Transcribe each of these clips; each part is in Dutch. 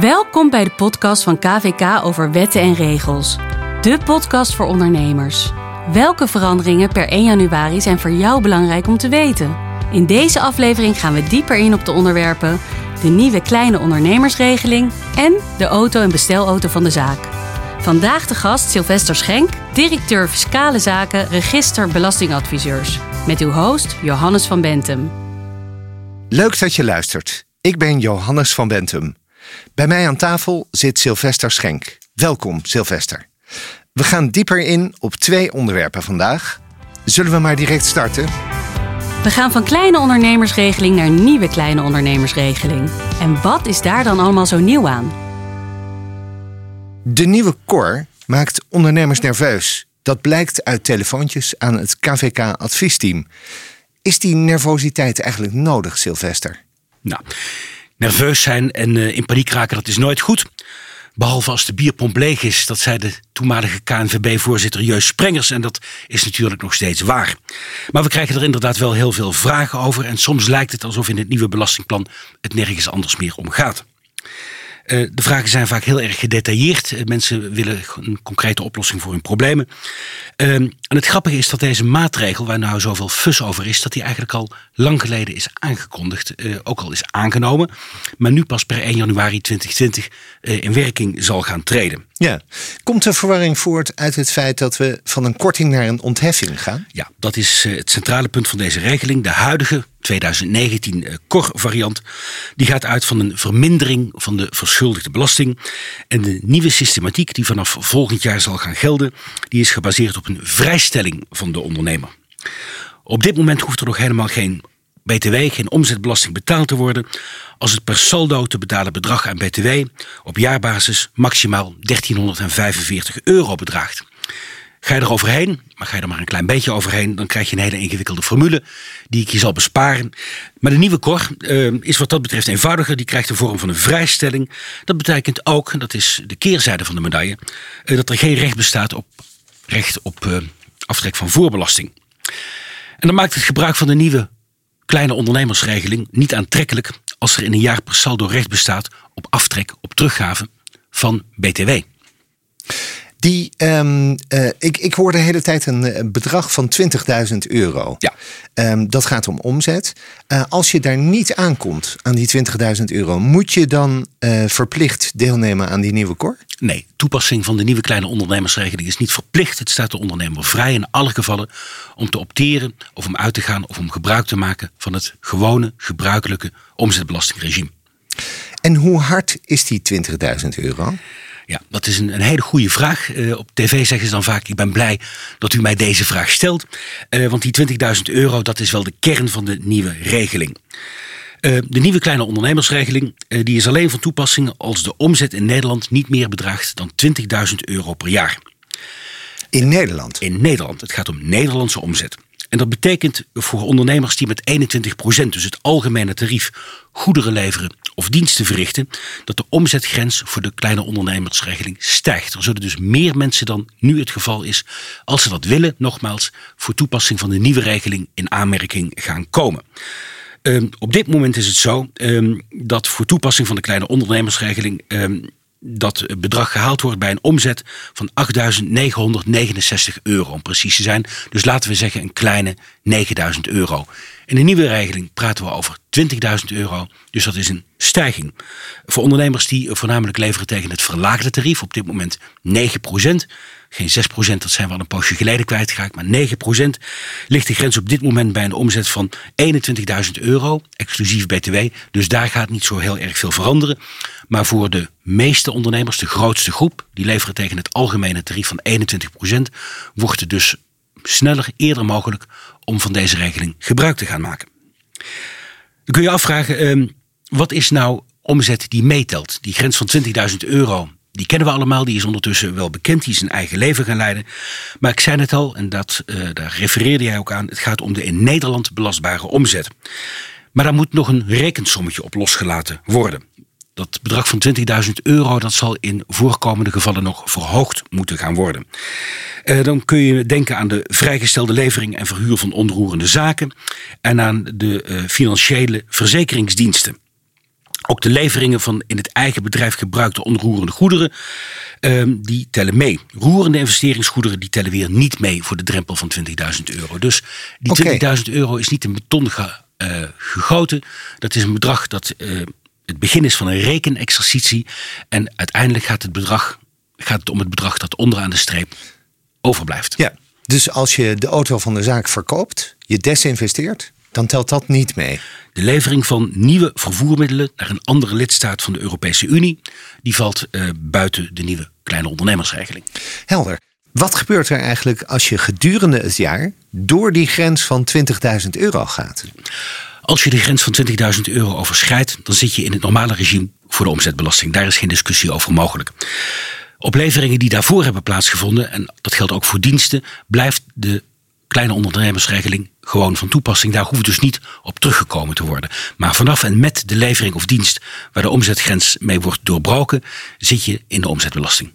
Welkom bij de podcast van KVK over wetten en regels. De podcast voor ondernemers. Welke veranderingen per 1 januari zijn voor jou belangrijk om te weten? In deze aflevering gaan we dieper in op de onderwerpen: de nieuwe kleine ondernemersregeling en de auto- en bestelauto van de zaak. Vandaag de gast Sylvester Schenk, directeur Fiscale Zaken, Register Belastingadviseurs. Met uw host Johannes van Bentum. Leuk dat je luistert. Ik ben Johannes van Bentum. Bij mij aan tafel zit Sylvester Schenk. Welkom, Sylvester. We gaan dieper in op twee onderwerpen vandaag. Zullen we maar direct starten? We gaan van kleine ondernemersregeling naar nieuwe kleine ondernemersregeling. En wat is daar dan allemaal zo nieuw aan? De nieuwe COR maakt ondernemers nerveus. Dat blijkt uit telefoontjes aan het KVK-adviesteam. Is die nervositeit eigenlijk nodig, Sylvester? Nou, nerveus zijn en uh, in paniek raken, dat is nooit goed. Behalve als de bierpomp leeg is, dat zei de toenmalige KNVB-voorzitter Jeus Sprengers. En dat is natuurlijk nog steeds waar. Maar we krijgen er inderdaad wel heel veel vragen over. En soms lijkt het alsof in het nieuwe belastingplan het nergens anders meer om gaat. Uh, de vragen zijn vaak heel erg gedetailleerd. Uh, mensen willen een concrete oplossing voor hun problemen. Uh, en het grappige is dat deze maatregel, waar nou zoveel fus over is, dat die eigenlijk al lang geleden is aangekondigd, ook al is aangenomen, maar nu pas per 1 januari 2020 in werking zal gaan treden. Ja, komt de verwarring voort uit het feit dat we van een korting naar een ontheffing gaan? Ja, dat is het centrale punt van deze regeling. De huidige 2019 COR-variant, die gaat uit van een vermindering van de verschuldigde belasting. En de nieuwe systematiek die vanaf volgend jaar zal gaan gelden, die is gebaseerd op een vrijstelling van de ondernemer. Op dit moment hoeft er nog helemaal geen BTW, geen omzetbelasting betaald te worden als het per saldo te betalen bedrag aan BTW op jaarbasis maximaal 1345 euro bedraagt. Ga je er overheen, maar ga je er maar een klein beetje overheen, dan krijg je een hele ingewikkelde formule die ik je zal besparen. Maar de nieuwe KOR uh, is wat dat betreft eenvoudiger. Die krijgt de vorm van een vrijstelling. Dat betekent ook, en dat is de keerzijde van de medaille, uh, dat er geen recht bestaat op recht op uh, aftrek van voorbelasting. En dan maakt het gebruik van de nieuwe kleine ondernemersregeling niet aantrekkelijk als er in een jaar per saldo recht bestaat op aftrek op teruggave van BTW. Die, um, uh, ik, ik hoor de hele tijd een, bedrag van 20.000 euro. Ja. Um, dat gaat om omzet. Uh, als je daar niet aankomt aan die 20.000 euro, moet je dan uh, verplicht deelnemen aan die nieuwe kor? Nee, toepassing van de nieuwe kleine ondernemersregeling is niet verplicht. Het staat de ondernemer vrij in alle gevallen om te opteren of om uit te gaan of om gebruik te maken van het gewone, gebruikelijke omzetbelastingregime. En hoe hard is die 20.000 euro? Ja, dat is een, een hele goede vraag. Uh, op tv zeggen ze dan vaak: Ik ben blij dat u mij deze vraag stelt. Uh, want die 20.000 euro, dat is wel de kern van de nieuwe regeling. Uh, de nieuwe kleine ondernemersregeling die is alleen van toepassing als de omzet in Nederland niet meer bedraagt dan 20.000 euro per jaar. In Nederland? In Nederland. Het gaat om Nederlandse omzet. En dat betekent voor ondernemers die met 21%, dus het algemene tarief, goederen leveren of diensten verrichten, dat de omzetgrens voor de kleine ondernemersregeling stijgt. Er zullen dus meer mensen dan nu het geval is, als ze dat willen, nogmaals, voor toepassing van de nieuwe regeling in aanmerking gaan komen. Um, op dit moment is het zo um, dat voor toepassing van de kleine ondernemersregeling um, dat bedrag gehaald wordt bij een omzet van 8.969 euro, om precies te zijn. Dus laten we zeggen een kleine 9.000 euro. In de nieuwe regeling praten we over 20.000 euro, dus dat is een stijging. Voor ondernemers die voornamelijk leveren tegen het verlaagde tarief, op dit moment 9% geen 6%, dat zijn we al een poosje geleden kwijtgeraakt, maar 9% ligt de grens op dit moment bij een omzet van 21.000 euro, exclusief BTW. Dus daar gaat niet zo heel erg veel veranderen. Maar voor de meeste ondernemers, de grootste groep, die leveren tegen het algemene tarief van 21%, wordt het dus sneller, eerder mogelijk om van deze regeling gebruik te gaan maken. Dan kun je afvragen, eh, wat is nou omzet die meetelt? Die grens van 20.000 euro die kennen we allemaal, die is ondertussen wel bekend, die is een eigen leven gaan leiden. Maar ik zei het al, en dat, uh, daar refereerde jij ook aan, het gaat om de in Nederland belastbare omzet. Maar daar moet nog een rekensommetje op losgelaten worden. Dat bedrag van 20.000 euro dat zal in voorkomende gevallen nog verhoogd moeten gaan worden. Uh, dan kun je denken aan de vrijgestelde levering en verhuur van onroerende zaken en aan de uh, financiële verzekeringsdiensten. Ook de leveringen van in het eigen bedrijf gebruikte onroerende goederen, ehm, die tellen mee. Roerende investeringsgoederen, die tellen weer niet mee voor de drempel van 20.000 euro. Dus die Oké. 20.000 euro is niet in beton ge- eh, gegoten. Dat is een bedrag dat eh, het begin is van een rekenexercitie. En uiteindelijk gaat het, bedrag, gaat het om het bedrag dat onderaan de streep overblijft. Ja. Dus als je de auto van de zaak verkoopt, je desinvesteert, dan telt dat niet mee. De levering van nieuwe vervoermiddelen naar een andere lidstaat van de Europese Unie, die valt eh, buiten de nieuwe kleine ondernemersregeling. Helder. Wat gebeurt er eigenlijk als je gedurende het jaar door die grens van 20.000 euro gaat? Als je de grens van 20.000 euro overschrijdt, dan zit je in het normale regime voor de omzetbelasting. Daar is geen discussie over mogelijk. Op leveringen die daarvoor hebben plaatsgevonden, en dat geldt ook voor diensten, blijft de kleine ondernemersregeling gewoon van toepassing. Daar hoeft dus niet op teruggekomen te worden. Maar vanaf en met de levering of dienst waar de omzetgrens mee wordt doorbroken, zit je in de omzetbelasting.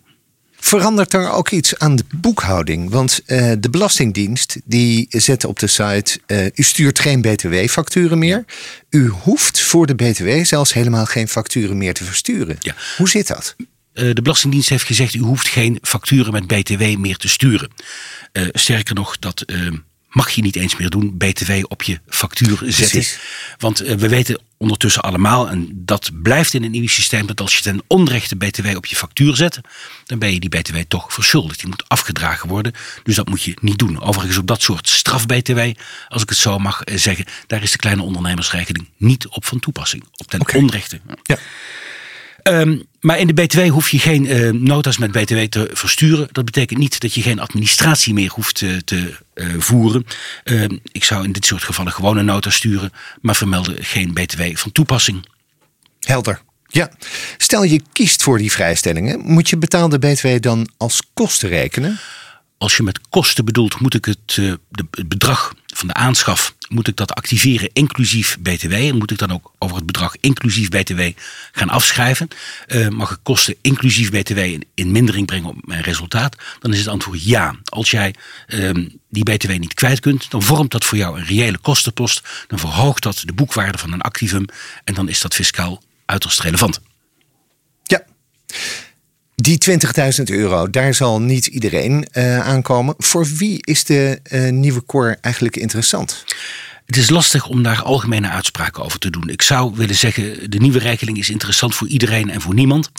Verandert er ook iets aan de boekhouding? Want eh, de Belastingdienst die zet op de site: eh, u stuurt geen BTW-facturen meer. U hoeft voor de BTW zelfs helemaal geen facturen meer te versturen. Ja. Hoe zit dat? Eh, de Belastingdienst heeft gezegd: u hoeft geen facturen met BTW meer te sturen. Sterker nog, dat mag je niet eens meer doen, BTW op je factuur zetten. Precies. Want eh, we weten ondertussen allemaal, en dat blijft in het nieuwe systeem, dat als je ten onrechte BTW op je factuur zet, dan ben je die BTW toch verschuldigd. Die moet afgedragen worden, dus dat moet je niet doen. Overigens op dat soort straf-BTW, als ik het zo mag eh, zeggen, daar is de kleine ondernemersregeling niet op van toepassing. Op ten onrechte. Ja. Ehm, maar in de BTW hoef je geen eh, nota's met BTW te versturen. Dat betekent niet dat je geen administratie meer hoeft te eh, voeren. Ehm, ik zou in dit soort gevallen gewoon een nota sturen, maar vermelden geen BTW van toepassing. Helder. Ja. Stel je kiest voor die vrijstellingen, moet je betaalde BTW dan als kosten rekenen? Als je met kosten bedoelt, moet ik het, eh, de, het bedrag van de aanschaf moet ik dat activeren inclusief BTW. En moet ik dan ook over het bedrag inclusief BTW gaan afschrijven. Eh, mag ik kosten inclusief BTW in, in mindering brengen op mijn resultaat? Dan is het antwoord ja. Als jij ehm, die BTW niet kwijt kunt, dan vormt dat voor jou een reële kostenpost. Dan verhoogt dat de boekwaarde van een activum. En dan is dat fiscaal uiterst relevant. Ja. Die 20.000 euro, daar zal niet iedereen eh, aankomen. Voor wie is de eh, nieuwe core eigenlijk interessant? Het is lastig om daar algemene uitspraken over te doen. Ik zou willen zeggen, de nieuwe regeling is interessant voor iedereen en voor niemand.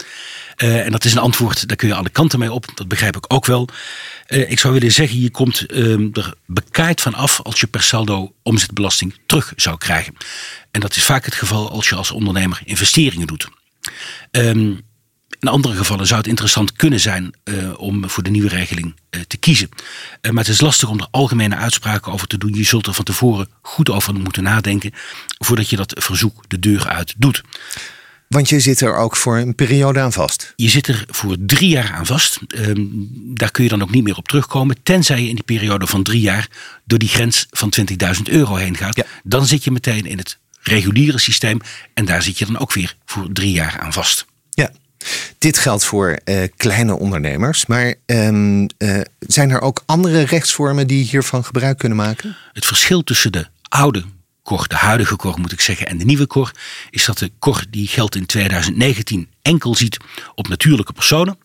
Eh, en dat is een antwoord, daar kun je alle kanten mee op. Dat begrijp ik ook wel. Ik zou willen zeggen, je komt ehm, er bekaaid van af als je per saldo omzetbelasting terug zou krijgen. En dat is vaak het geval als je als ondernemer investeringen doet. Ehm, in andere gevallen zou het interessant kunnen zijn eh, om voor de nieuwe regeling eh, te kiezen. Eh, maar het is lastig om er algemene uitspraken over te doen. Je zult er van tevoren goed over moeten nadenken voordat je dat verzoek de deur uit doet. Want je zit er ook voor een periode aan vast. Je zit er voor drie jaar aan vast. Ehm, daar kun je dan ook niet meer op terugkomen. Tenzij je in die periode van drie jaar door die grens van 20.000 euro heen gaat. Ja. Dan zit je meteen in het reguliere systeem. En daar zit je dan ook weer voor drie jaar aan vast. Dit geldt voor eh, kleine ondernemers. Maar ehm, eh, zijn er ook andere rechtsvormen die hiervan gebruik kunnen maken? Het verschil tussen de oude de huidige kor moet ik zeggen, en de nieuwe kor, is dat de kor die geldt in 2019 enkel ziet op natuurlijke personen.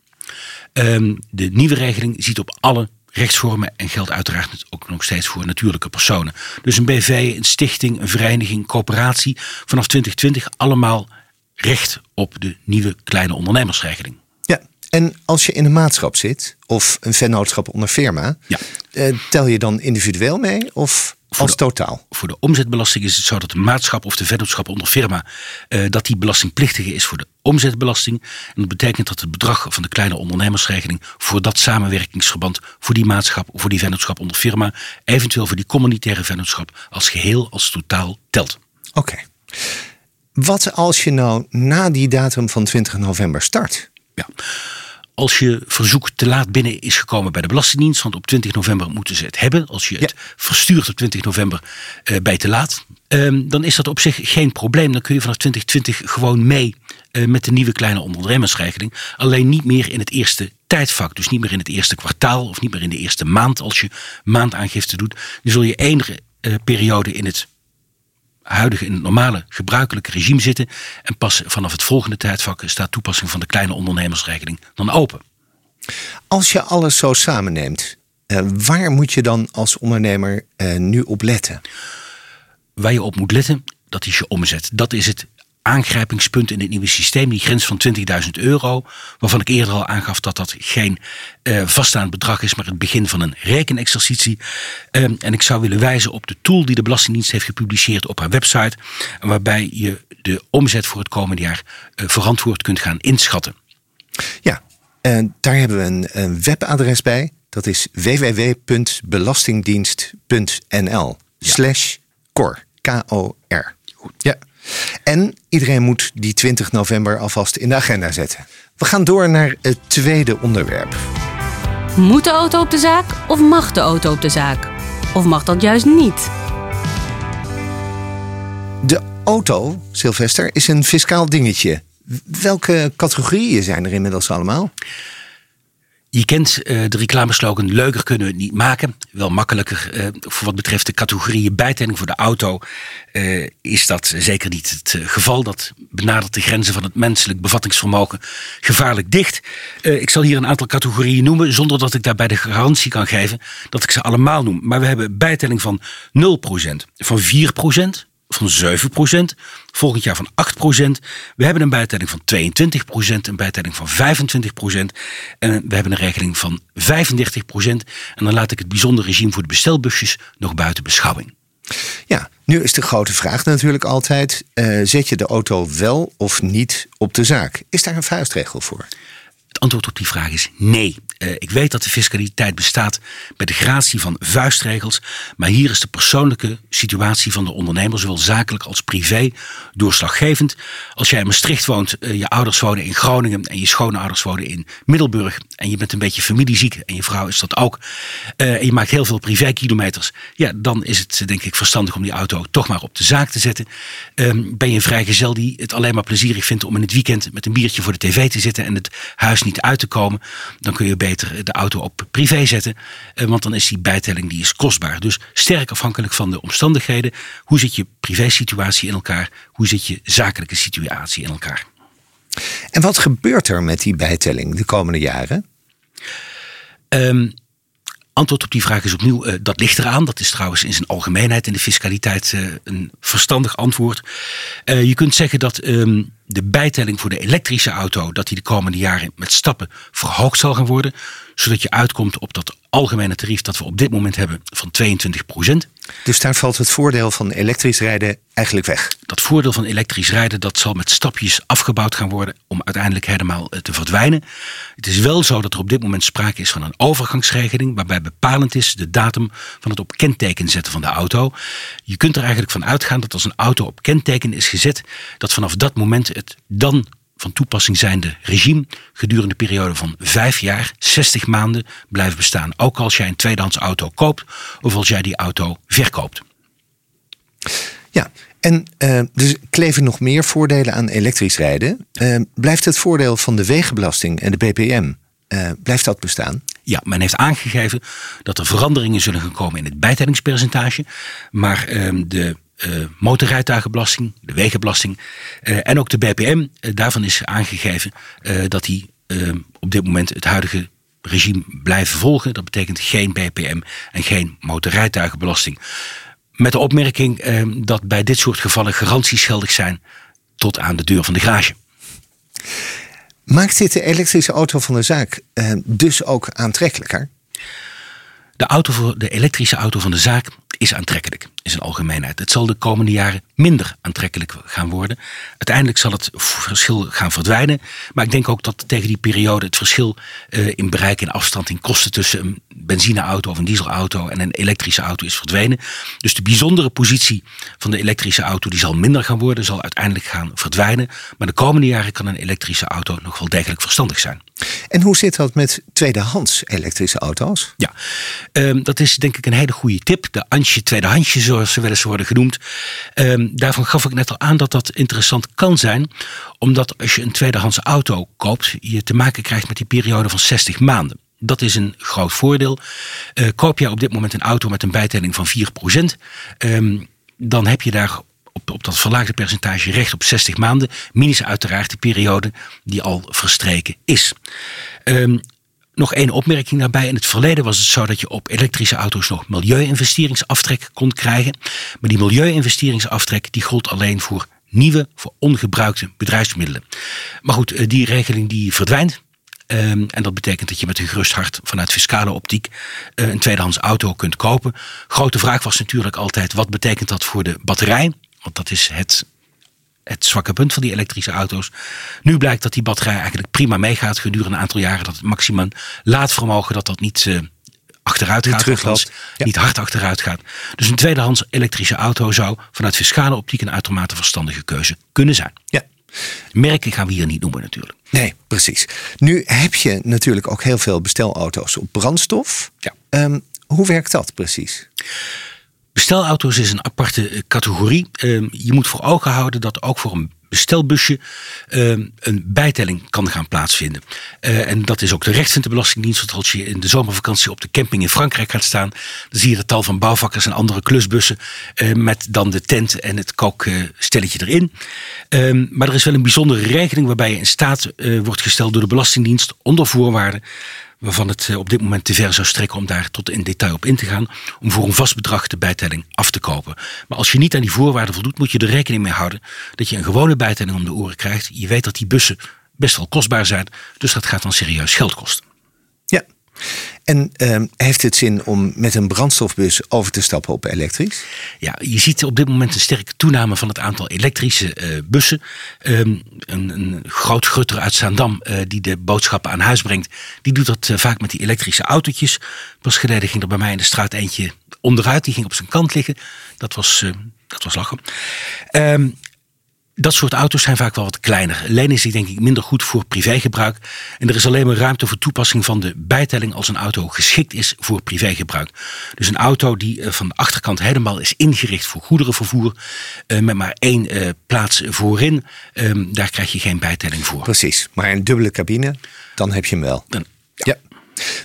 Ehm, de nieuwe regeling ziet op alle rechtsvormen en geldt uiteraard ook nog steeds voor natuurlijke personen. Dus een BV, een stichting, een vereniging, coöperatie, vanaf 2020 allemaal recht op de nieuwe kleine ondernemersregeling. Ja. En als je in een maatschap zit of een vennootschap onder firma, Ja. eh, tel je dan individueel mee of als de- totaal? Voor de omzetbelasting is het zo dat de maatschap of de vennootschap onder firma eh, dat die belastingplichtige is voor de omzetbelasting. En dat betekent dat het bedrag van de kleine ondernemersregeling voor dat samenwerkingsverband, voor die maatschap of voor die vennootschap onder firma, eventueel voor die communitaire vennootschap als geheel, als totaal telt. Oké. Wat als je nou na die datum van 20 november start? Ja. Als je verzoek te laat binnen is gekomen bij de Belastingdienst, want op 20 november moeten ze het hebben. Als je het verstuurt op 20 november eh, bij te laat, ehm, dan is dat op zich geen probleem. Dan kun je vanaf 2020 gewoon mee eh, met de nieuwe kleine ondernemersregeling. Alleen niet meer in het eerste tijdvak. Dus niet meer in het eerste kwartaal of niet meer in de eerste maand als je maandaangifte doet. Dan zul je enige eh, periode in het huidige in het normale gebruikelijke regime zitten. En pas vanaf het volgende tijdvak staat toepassing van de kleine ondernemersregeling dan open. Als je alles zo samenneemt, uh, waar moet je dan als ondernemer uh, nu op letten? Waar je op moet letten, dat is je omzet. Dat is het aangrijpingspunt in het nieuwe systeem, die grens van 20.000 euro, waarvan ik eerder al aangaf dat dat geen uh, vaststaand bedrag is, maar het begin van een rekenexercitie. Uh, en ik zou willen wijzen op de tool die de Belastingdienst heeft gepubliceerd op haar website, waarbij je de omzet voor het komende jaar uh, verantwoord kunt gaan inschatten. Ja, en daar hebben we een, een webadres bij. Dat is www.belastingdienst.nl slash KOR. K-O-R. Ja. En iedereen moet die 20 november alvast in de agenda zetten. We gaan door naar het tweede onderwerp. Moet de auto op de zaak of mag de auto op de zaak? Of mag dat juist niet? De auto, Sylvester, is een fiscaal dingetje. Welke categorieën zijn er inmiddels allemaal? Je kent uh, de reclameslogan leuker kunnen we het niet maken. Wel makkelijker uh, voor wat betreft de categorieën bijtelling voor de auto uh, is dat zeker niet het geval. Dat benadert de grenzen van het menselijk bevattingsvermogen gevaarlijk dicht. ik zal hier een aantal categorieën noemen zonder dat ik daarbij de garantie kan geven dat ik ze allemaal noem. Maar we hebben bijtelling van 0%, van 4%, van 7%, volgend jaar van 8%. We hebben een bijtelling van 22%, een bijtelling van 25% en we hebben een regeling van 35%. En dan laat ik het bijzonder regime voor de bestelbusjes nog buiten beschouwing. Ja, nu is de grote vraag natuurlijk altijd: uh, zet je de auto wel of niet op de zaak? Is daar een vuistregel voor? Antwoord op die vraag is nee. Uh, ik weet dat de fiscaliteit bestaat bij de gratie van vuistregels, maar hier is de persoonlijke situatie van de ondernemer, zowel zakelijk als privé, doorslaggevend. Als jij in Maastricht woont, uh, je ouders wonen in Groningen en je schoonouders wonen in Middelburg en je bent een beetje familieziek en je vrouw is dat ook, uh, en je maakt heel veel privékilometers, ja, dan is het denk ik verstandig om die auto toch maar op de zaak te zetten. Um, ben je een vrijgezel die het alleen maar plezierig vindt om in het weekend met een biertje voor de tv te zitten en het huis niet uit te komen, dan kun je beter de auto op privé zetten. Eh, want dan is die bijtelling die is kostbaar. Dus sterk afhankelijk van de omstandigheden. Hoe zit je privésituatie in elkaar? Hoe zit je zakelijke situatie in elkaar? En wat gebeurt er met die bijtelling de komende jaren? Um, Antwoord op die vraag is opnieuw, uh, dat ligt eraan. Dat is trouwens in zijn algemeenheid in de fiscaliteit uh, een verstandig antwoord. Uh, je kunt zeggen dat um, de bijtelling voor de elektrische auto... dat die de komende jaren met stappen verhoogd zal gaan worden. Zodat je uitkomt op dat algemene tarief dat we op dit moment hebben van 22 procent. Dus daar valt het voordeel van elektrisch rijden eigenlijk weg? Dat voordeel van elektrisch rijden dat zal met stapjes afgebouwd gaan worden om uiteindelijk helemaal eh, te verdwijnen. Het is wel zo dat er op dit moment sprake is van een overgangsregeling waarbij bepalend is de datum van het op kenteken zetten van de auto. Je kunt er eigenlijk van uitgaan dat als een auto op kenteken is gezet, dat vanaf dat moment het dan van toepassing zijnde regime gedurende een periode van vijf jaar, 60 maanden blijven bestaan. Ook als jij een tweedehands auto koopt of als jij die auto verkoopt. Ja, en uh, dus kleven nog meer voordelen aan elektrisch rijden. Uh, blijft het voordeel van de wegenbelasting en de BPM, uh, blijft dat bestaan? Ja, men heeft aangegeven dat er veranderingen zullen gaan komen in het bijtellingspercentage. Maar ehm, de uh, motorrijtuigenbelasting, de wegenbelasting uh, en ook de BPM. Uh, daarvan is aangegeven dat die op dit moment het huidige regime blijven volgen. Dat betekent geen BPM en geen motorrijtuigenbelasting. Met de opmerking dat bij dit soort gevallen garanties geldig zijn tot aan de deur van de garage. Maakt dit de elektrische auto van de zaak dus ook aantrekkelijker? De, auto voor, de elektrische auto van de zaak is aantrekkelijk in zijn algemeenheid. Het zal de komende jaren minder aantrekkelijk gaan worden. Uiteindelijk zal het verschil gaan verdwijnen. Maar ik denk ook dat tegen die periode het verschil uh, in bereik en afstand in kosten tussen een benzineauto of een dieselauto en een elektrische auto is verdwenen. Dus de bijzondere positie van de elektrische auto die zal minder gaan worden, zal uiteindelijk gaan verdwijnen. Maar de komende jaren kan een elektrische auto nog wel degelijk verstandig zijn. En hoe zit dat met tweedehands elektrische auto's? Ja, um, dat is denk ik een hele goede tip. De Antje tweedehandsje, zoals ze wel eens worden genoemd. Um, daarvan gaf ik net al aan dat dat interessant kan zijn. Omdat als je een tweedehands auto koopt, je te maken krijgt met die periode van 60 maanden. Dat is een groot voordeel. Uh, koop jij op dit moment een auto met een bijtelling van 4%, um, dan heb je daar op, op dat verlaagde percentage recht op 60 maanden. Minus uiteraard de periode die al verstreken is. Um, nog één opmerking daarbij. In het verleden was het zo dat je op elektrische auto's nog milieu-investeringsaftrek kon krijgen. Maar die milieu-investeringsaftrek die gold alleen voor nieuwe, voor ongebruikte bedrijfsmiddelen. Maar goed, eh, die regeling die verdwijnt. Um, en dat betekent dat je met een gerust hart vanuit fiscale optiek uh, een tweedehands auto kunt kopen. Grote vraag was natuurlijk altijd: wat betekent dat voor de batterij? Want dat is het het zwakke punt van die elektrische auto's. Nu blijkt dat die batterij eigenlijk prima meegaat gedurende een aantal jaren. Dat het maximum laadvermogen dat dat niet uh, achteruit gaat. Niet, ja. niet hard achteruit gaat. Dus een tweedehands elektrische auto zou vanuit fiscale optiek een uitermate verstandige keuze kunnen zijn. Ja. Merken gaan we hier niet noemen natuurlijk. Nee, precies. Nu heb je natuurlijk ook heel veel bestelauto's op brandstof. Ja. Um, hoe werkt dat precies? Bestelauto's is een aparte eh, categorie. Ehm, je moet voor ogen houden dat ook voor een bestelbusje ehm, een bijtelling kan gaan plaatsvinden. Uh, en dat is ook de recht van de Belastingdienst. Want als je in de zomervakantie op de camping in Frankrijk gaat staan, dan zie je het tal van bouwvakkers en andere klusbussen uh, met dan de tent en het kookstelletje erin. Uh, maar er is wel een bijzondere regeling waarbij je in staat wordt gesteld door de Belastingdienst onder voorwaarden waarvan het eh, op dit moment te ver zou strekken om daar tot in detail op in te gaan, om voor een vast bedrag de bijtelling af te kopen. Maar als je niet aan die voorwaarden voldoet, moet je er rekening mee houden dat je een gewone bijtelling om de oren krijgt. Je weet dat die bussen best wel kostbaar zijn, dus dat gaat dan serieus geld kosten. En uh, heeft het zin om met een brandstofbus over te stappen op elektrisch? Ja, je ziet op dit moment een sterke toename van het aantal elektrische uh, bussen. Um, een, een, groot grutter uit Zaandam uh, die de boodschappen aan huis brengt, die doet dat uh, vaak met die elektrische autootjes. Pas geleden ging er bij mij in de straat eentje onderuit, die ging op zijn kant liggen. Dat was, dat was lachen. Um, dat soort auto's zijn vaak wel wat kleiner. Alleen is die denk ik minder goed voor privégebruik. En er is alleen maar ruimte voor toepassing van de bijtelling als een auto geschikt is voor privégebruik. Dus een auto die eh, van de achterkant helemaal is ingericht voor goederenvervoer. Eh, met maar één eh, plaats voorin. Ehm, daar krijg je geen bijtelling voor. Precies. Maar een dubbele cabine, dan heb je hem wel. Dan, ja.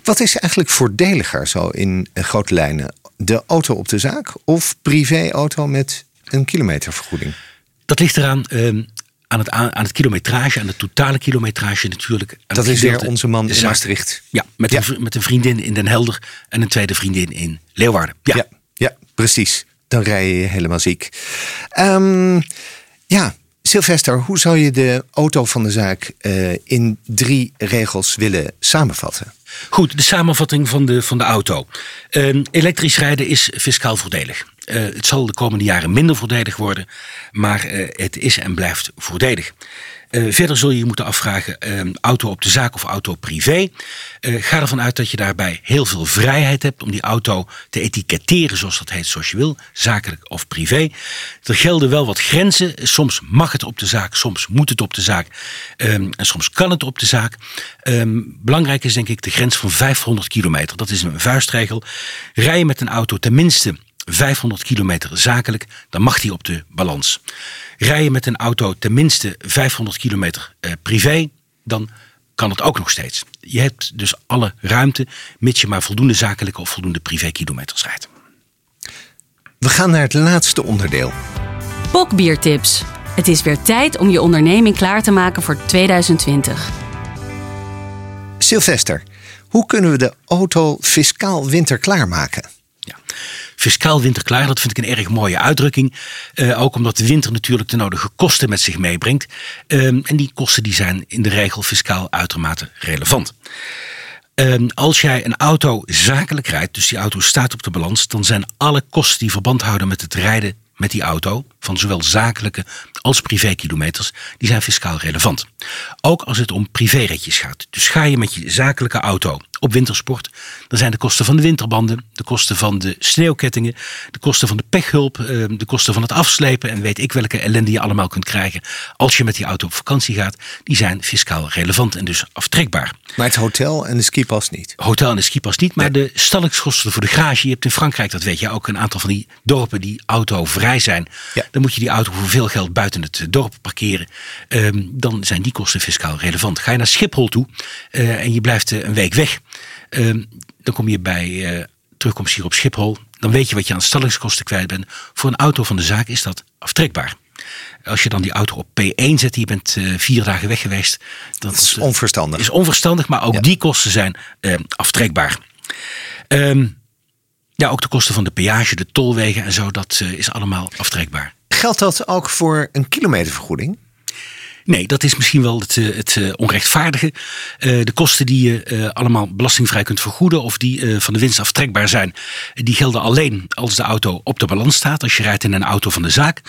Wat is eigenlijk voordeliger zo in grote lijnen? De auto op de zaak of privéauto met een kilometervergoeding? Dat ligt eraan uh, aan, het, aan het kilometrage, aan de totale kilometrage natuurlijk. Dat is weer onze man in Maastricht. Ja, met, ja. Een, met een vriendin in Den Helder en een tweede vriendin in Leeuwarden. Ja, ja, ja precies. Dan rij je helemaal ziek. Um, ja, Sylvester, hoe zou je de auto van de zaak uh, in drie regels willen samenvatten? Goed, de samenvatting van de, van de auto. Uh, elektrisch rijden is fiscaal voordelig. Uh, het zal de komende jaren minder voordelig worden, maar uh, het is en blijft voordelig. Uh, verder zul je je moeten afvragen, auto op de zaak of auto privé. ga ervan uit dat je daarbij heel veel vrijheid hebt om die auto te etiketteren zoals dat heet, zoals je wil, zakelijk of privé. Er gelden wel wat grenzen. Soms mag het op de zaak, soms moet het op de zaak en soms kan het op de zaak. Um, belangrijk is denk ik de grens van 500 kilometer. Dat is een vuistregel. Rij je met een auto tenminste 500 kilometer zakelijk, dan mag die op de balans. Rij je met een auto tenminste 500 kilometer eh, privé, dan kan het ook nog steeds. Je hebt dus alle ruimte, mits je maar voldoende zakelijke of voldoende privé-kilometers rijdt. We gaan naar het laatste onderdeel. Bokbiertips. Het is weer tijd om je onderneming klaar te maken voor 2020. Sylvester, hoe kunnen we de auto fiscaal winterklaar maken? Fiscaal winterklaar. Dat vind ik een erg mooie uitdrukking. Uh, ook omdat de winter natuurlijk de nodige kosten met zich meebrengt. Uh, en die kosten die zijn in de regel fiscaal uitermate relevant. Uh, als jij een auto zakelijk rijdt, dus die auto staat op de balans, dan zijn alle kosten die verband houden met het rijden met die auto, van zowel zakelijke als privékilometers, die zijn fiscaal relevant. Ook als het om privéritjes gaat. Dus ga je met je zakelijke auto op wintersport, dan zijn de kosten van de winterbanden, de kosten van de sneeuwkettingen, de kosten van de pechhulp, ehm, de kosten van het afslepen en weet ik welke ellende je allemaal kunt krijgen als je met die auto op vakantie gaat, die zijn fiscaal relevant en dus aftrekbaar. Maar het hotel en de skipas niet? Hotel en de skipas niet, maar de stallingskosten voor de garage, je hebt in Frankrijk, dat weet je ook, een aantal van die dorpen die autovrij zijn. Ja. Dan moet je die auto voor veel geld buiten het dorp parkeren. Um, dan zijn die kosten fiscaal relevant. Ga je naar Schiphol toe uh, en je blijft uh, een week weg. Uh, dan kom je bij uh, terugkomst hier op Schiphol. dan weet je wat je aan stallingskosten kwijt bent. Voor een auto van de zaak is dat aftrekbaar. Als je dan die auto op P1 zet, je bent uh, vier dagen weg geweest. Dat is onverstandig. Is onverstandig, maar ook ja. die kosten zijn uh, aftrekbaar. Um, ja, ook de kosten van de peage, de tolwegen en zo, dat uh, is allemaal aftrekbaar. Geldt dat ook voor een kilometervergoeding? Nee, dat is misschien wel het, het onrechtvaardige. Uh, de kosten die je allemaal belastingvrij kunt vergoeden of die van de winst aftrekbaar zijn, die gelden alleen als de auto op de balans staat. Als je rijdt in een auto van de zaak.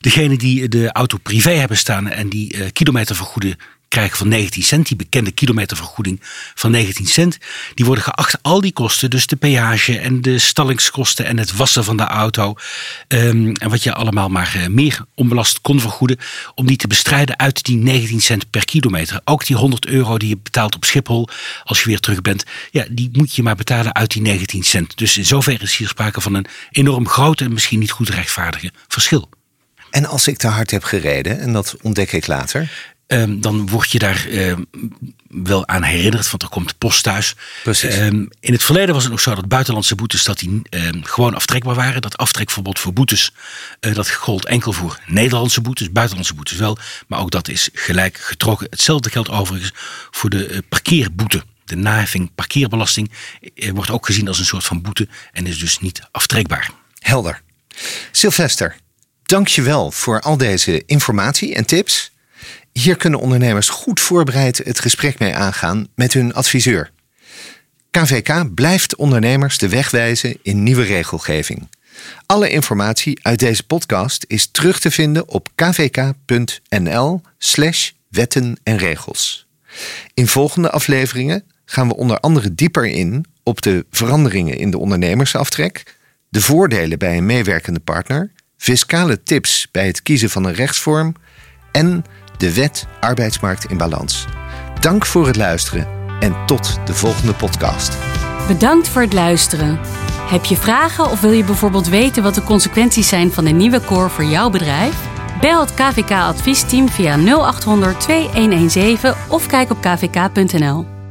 Degene die de auto privé hebben staan en die kilometer vergoeden, krijgen van 19 cent, die bekende kilometervergoeding van 19 cent, die worden geacht al die kosten, dus de peage en de stallingskosten en het wassen van de auto, um, en wat je allemaal maar uh, meer onbelast kon vergoeden, om die te bestrijden uit die 19 cent per kilometer. Ook die 100 euro die je betaalt op Schiphol als je weer terug bent, ja, die moet je maar betalen uit die 19 cent. Dus in zoverre is hier sprake van een enorm groot en misschien niet goed rechtvaardige verschil. En als ik te hard heb gereden, en dat ontdek ik later, Um, dan word je daar um, wel aan herinnerd, want er komt post thuis. Precies. Um, in het verleden was het nog zo dat buitenlandse boetes dat die, gewoon aftrekbaar waren. Dat aftrekverbod voor boetes uh, dat gold enkel voor Nederlandse boetes, buitenlandse boetes wel. Maar ook dat is gelijk getrokken. Hetzelfde geldt overigens voor de uh, parkeerboete. De naheffing parkeerbelasting uh, wordt ook gezien als een soort van boete en is dus niet aftrekbaar. Helder. Sylvester, dank je wel voor al deze informatie en tips. Hier kunnen ondernemers goed voorbereid het gesprek mee aangaan met hun adviseur. KVK blijft ondernemers de weg wijzen in nieuwe regelgeving. Alle informatie uit deze podcast is terug te vinden op kvk.nl/slash wetten en regels. In volgende afleveringen gaan we onder andere dieper in op de veranderingen in de ondernemersaftrek, de voordelen bij een meewerkende partner, fiscale tips bij het kiezen van een rechtsvorm en de wet arbeidsmarkt in balans. Dank voor het luisteren en tot de volgende podcast. Bedankt voor het luisteren. Heb je vragen of wil je bijvoorbeeld weten wat de consequenties zijn van de nieuwe core voor jouw bedrijf? Bel het KVK adviesteam via 0800 2117 of kijk op kvk.nl.